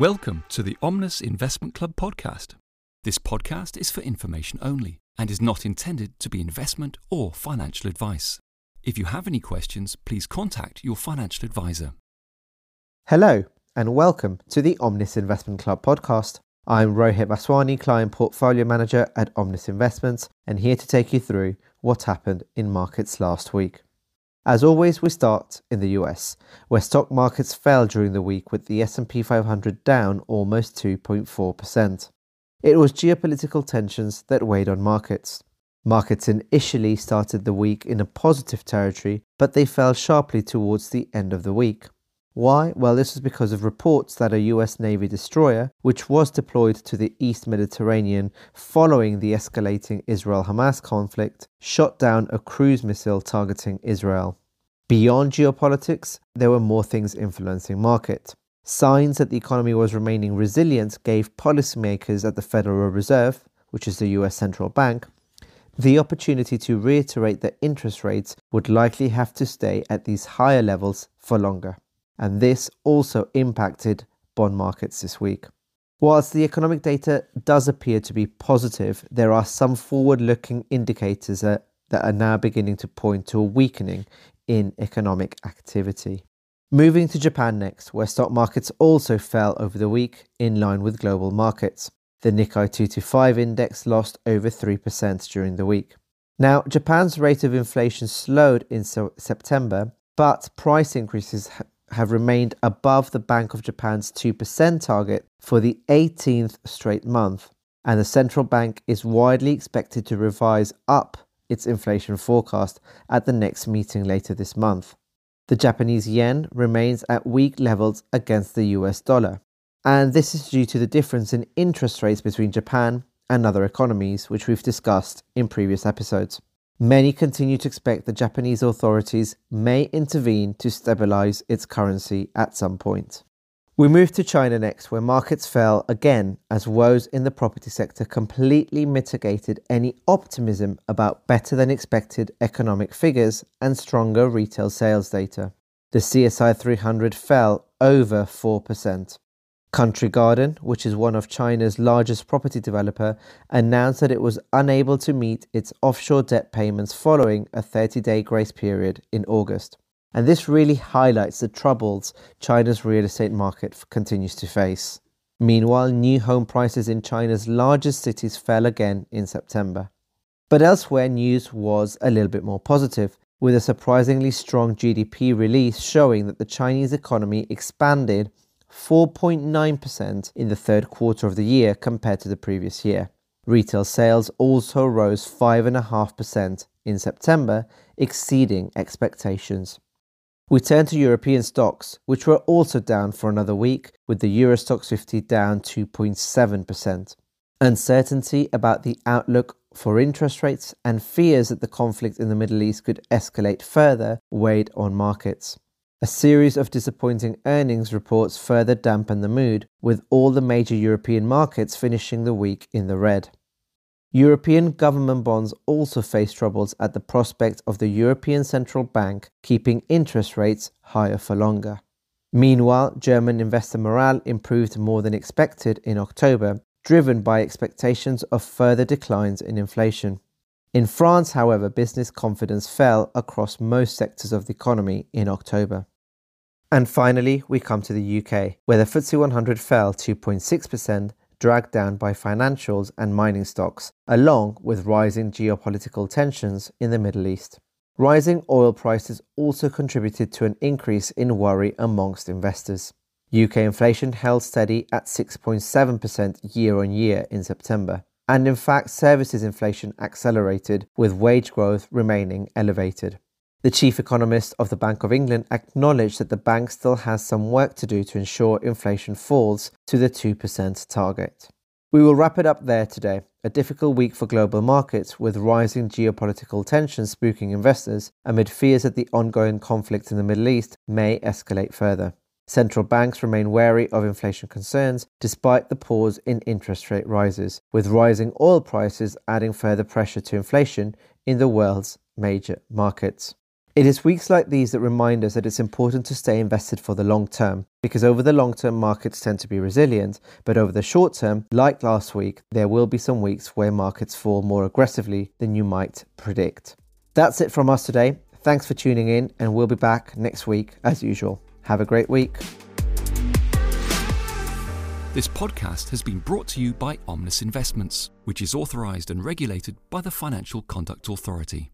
Welcome to the Omnis Investment Club podcast. This podcast is for information only and is not intended to be investment or financial advice. If you have any questions, please contact your financial advisor. Hello, and welcome to the Omnis Investment Club podcast. I'm Rohit Vaswani, Client Portfolio Manager at Omnis Investments, and here to take you through what happened in markets last week. As always, we start in the US, where stock markets fell during the week with the S&P 500 down almost 2.4%. It was geopolitical tensions that weighed on markets. Markets initially started the week in a positive territory, but they fell sharply towards the end of the week. Why? Well, this was because of reports that a US Navy destroyer, which was deployed to the East Mediterranean following the escalating Israel Hamas conflict, shot down a cruise missile targeting Israel. Beyond geopolitics, there were more things influencing market. Signs that the economy was remaining resilient gave policymakers at the Federal Reserve, which is the US central bank, the opportunity to reiterate that interest rates would likely have to stay at these higher levels for longer and this also impacted bond markets this week. Whilst the economic data does appear to be positive, there are some forward looking indicators that, that are now beginning to point to a weakening in economic activity. Moving to Japan next, where stock markets also fell over the week in line with global markets. The Nikkei 225 index lost over 3% during the week. Now, Japan's rate of inflation slowed in September, but price increases have remained above the Bank of Japan's 2% target for the 18th straight month, and the central bank is widely expected to revise up its inflation forecast at the next meeting later this month. The Japanese yen remains at weak levels against the US dollar, and this is due to the difference in interest rates between Japan and other economies, which we've discussed in previous episodes. Many continue to expect the Japanese authorities may intervene to stabilize its currency at some point. We move to China next, where markets fell again as woes in the property sector completely mitigated any optimism about better than expected economic figures and stronger retail sales data. The CSI 300 fell over 4%. Country Garden, which is one of China's largest property developer, announced that it was unable to meet its offshore debt payments following a 30-day grace period in August. And this really highlights the troubles China's real estate market continues to face. Meanwhile, new home prices in China's largest cities fell again in September. But elsewhere, news was a little bit more positive, with a surprisingly strong GDP release showing that the Chinese economy expanded 4.9% in the third quarter of the year compared to the previous year. Retail sales also rose 5.5% in September, exceeding expectations. We turn to European stocks, which were also down for another week, with the Euro Stoxx 50 down 2.7%. Uncertainty about the outlook for interest rates and fears that the conflict in the Middle East could escalate further weighed on markets. A series of disappointing earnings reports further dampened the mood, with all the major European markets finishing the week in the red. European government bonds also faced troubles at the prospect of the European Central Bank keeping interest rates higher for longer. Meanwhile, German investor morale improved more than expected in October, driven by expectations of further declines in inflation. In France, however, business confidence fell across most sectors of the economy in October. And finally, we come to the UK, where the FTSE 100 fell 2.6%, dragged down by financials and mining stocks, along with rising geopolitical tensions in the Middle East. Rising oil prices also contributed to an increase in worry amongst investors. UK inflation held steady at 6.7% year on year in September, and in fact, services inflation accelerated, with wage growth remaining elevated. The chief economist of the Bank of England acknowledged that the bank still has some work to do to ensure inflation falls to the 2% target. We will wrap it up there today. A difficult week for global markets with rising geopolitical tensions spooking investors amid fears that the ongoing conflict in the Middle East may escalate further. Central banks remain wary of inflation concerns despite the pause in interest rate rises, with rising oil prices adding further pressure to inflation in the world's major markets. It is weeks like these that remind us that it's important to stay invested for the long term, because over the long term, markets tend to be resilient, but over the short term, like last week, there will be some weeks where markets fall more aggressively than you might predict. That's it from us today. Thanks for tuning in, and we'll be back next week as usual. Have a great week. This podcast has been brought to you by Omnis Investments, which is authorized and regulated by the Financial Conduct Authority.